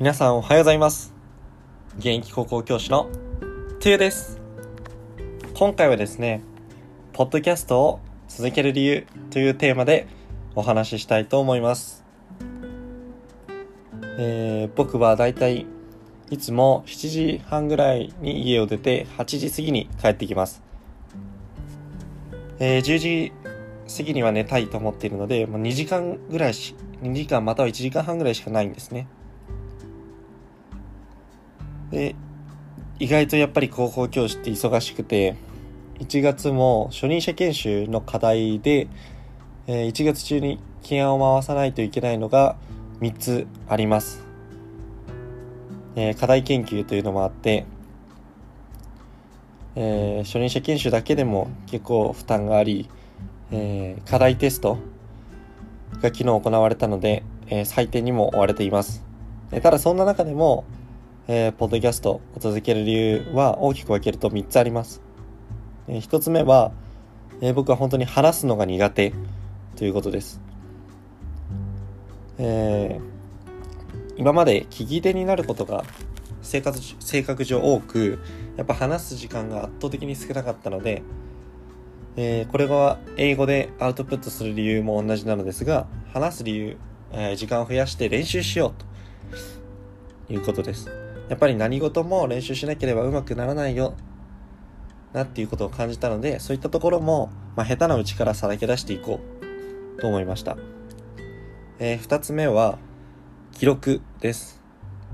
皆さんおはようございます。現役高校教師のトゥーです。今回はですねポッドキャストを続ける理由というテーマでお話ししたいと思います。えー、僕はだいたいいつも7時半ぐらいに家を出て8時過ぎに帰ってきます。えー、10時過ぎには寝たいと思っているので、もう2時間ぐらいし、2時間または1時間半ぐらいしかないんですね。で、意外とやっぱり高校教師って忙しくて、1月も初任者研修の課題で、え、1月中に起案を回さないといけないのが3つあります。え、課題研究というのもあって、えー、初任者研修だけでも結構負担があり、えー、課題テストが昨日行われたので、えー、採点にも追われています。えただそんな中でも、えー、ポッドキャストを続ける理由は大きく分けると3つあります。えー、1つ目は、えー、僕は本当に話すのが苦手ということです。えー、今まで聞き手になることが生活性格上多くやっぱ話す時間が圧倒的に少なかったので、えー、これは英語でアウトプットする理由も同じなのですが話す理由、えー、時間を増やして練習しようということですやっぱり何事も練習しなければうまくならないよなっていうことを感じたのでそういったところも、まあ、下手なうちからさらけ出していこうと思いました、えー、2つ目は記録です。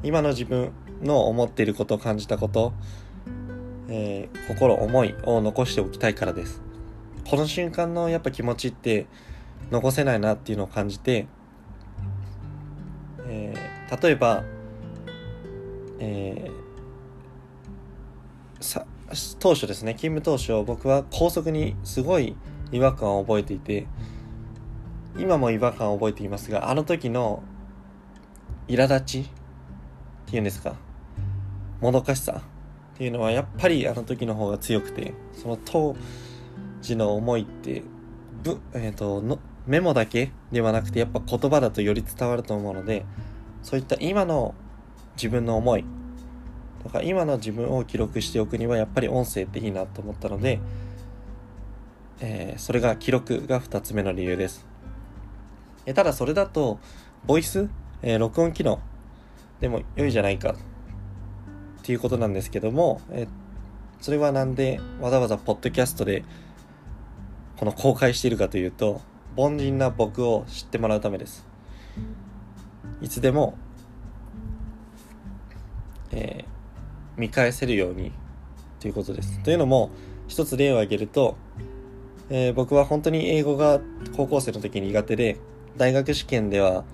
今の自分の思っていること感じたこと、えー、心思いを残しておきたいからです。この瞬間のやっぱ気持ちって残せないなっていうのを感じて、えー、例えば、えー、当初ですね勤務当初僕は高速にすごい違和感を覚えていて今も違和感を覚えていますがあの時の苛立ちっていうんですかもどかしさっていうのはやっぱりあの時の方が強くてその当時の思いってぶ、えーと、のメモだけではなくてやっぱ言葉だとより伝わると思うのでそういった今の自分の思い。とか今の自分を記録しておくにはやっぱり音声っていいなと思ったので、えー、それが記録が2つ目の理由です。えただそれだとボイス、えー、録音機能でも良いじゃないか。っていうことなんですけども、えそれはなんでわざわざポッドキャストでこの公開しているかというと凡人な僕を知ってもらうためです。いつでも、えー、見返せるようにということですというのも一つ例を挙げると、えー、僕は本当に英語が高校生の時に苦手で大学試験では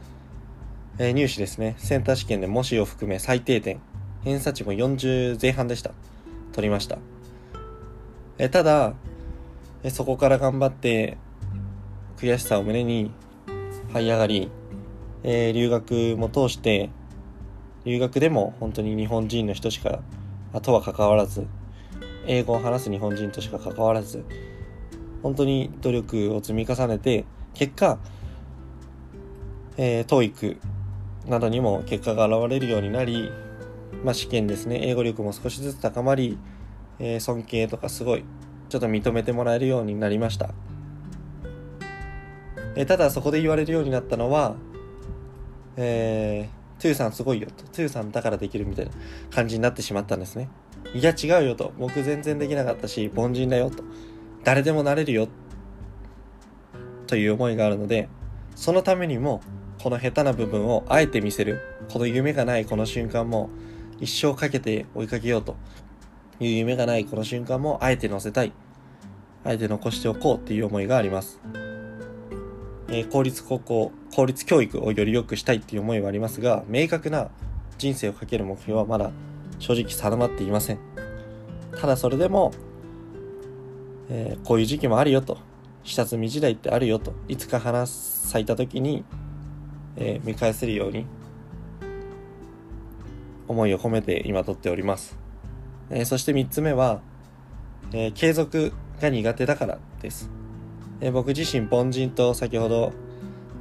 えー、入試ですね。センター試験で模試を含め最低点。偏差値も40前半でした。取りました。えー、ただ、えー、そこから頑張って、悔しさを胸に這い上がり、えー、留学も通して、留学でも本当に日本人の人しかあ、とは関わらず、英語を話す日本人としか関わらず、本当に努力を積み重ねて、結果、えー、TOEIC などにも結果が現れるようになり、まあ、試験ですね。英語力も少しずつ高まり、えー、尊敬とかすごいちょっと認めてもらえるようになりました、えー、ただそこで言われるようになったのはえー、トゥーさんすごいよと。トゥーさんだからできるみたいな感じになってしまったんですね。いや違うよと。僕全然できなかったし凡人だよと。誰でもなれるよという思いがあるのでそのためにもこの下手な部分をあえて見せる。この夢がないこの瞬間も一生かけて追いかけようと。いう夢がないこの瞬間もあえて載せたい。あえて残しておこうっていう思いがあります、え、公立高校公立教育をより良くしたいっていう思いはありますが明確な人生をかける目標はまだ正直定まっていません。ただそれでも、えー、こういう時期もあるよと。下積み時代ってあるよと。いつか話咲いた時にえー、見返せるように思いを込めて今撮っております、えー、そして3つ目は、え、継続が苦手だからです、え僕自身凡人と先ほど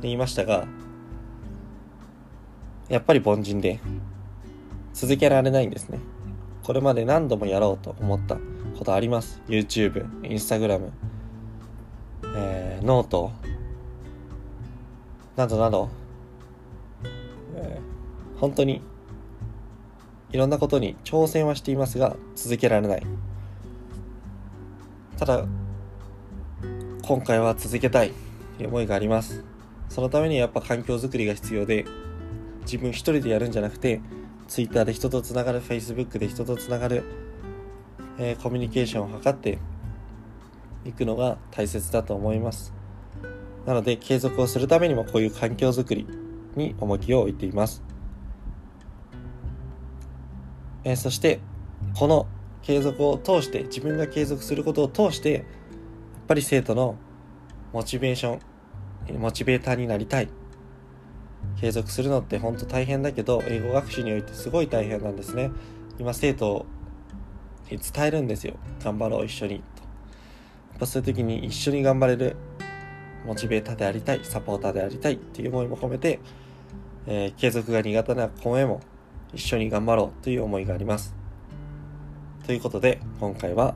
言いましたがやっぱり凡人で続けられないんですね。これまで何度もやろうと思ったことあります。YouTube、Instagram、えー、ノートなどなど、えー、本当にいろんなことに挑戦はしていますが続けられない。ただ今回は続けたいという思いがあります。そのためにやっぱ環境づくりが必要で自分一人でやるんじゃなくて Twitter で人とつながる Facebook で人とつながる、えー、コミュニケーションを図っていくのが大切だと思います。なので継続をするためにもこういう環境づくりに重きを置いています。えー、そしてこの継続を通して自分が継続することを通してっぱり生徒のモチベーションモチベーターになりたい継続するのって本当大変だけど英語学習においてすごい大変なんですね今生徒に伝えるんですよ頑張ろう一緒にとやっぱそういう時に一緒に頑張れるモチベーターでありたいサポーターでありたいっていう思いも込めて、えー、継続が苦手な子へも一緒に頑張ろうという思いがあります。ということで、今回は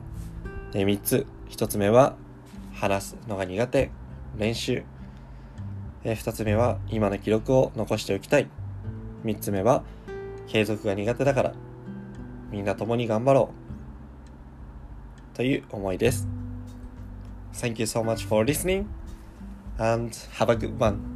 3つ。1つ目は、話すのが苦手、練習。え2つ目は、今の記録を残しておきたい。3つ目は、継続が苦手だから、みんな共に頑張ろう。という思いです。Thank you so much for listening and have a good one.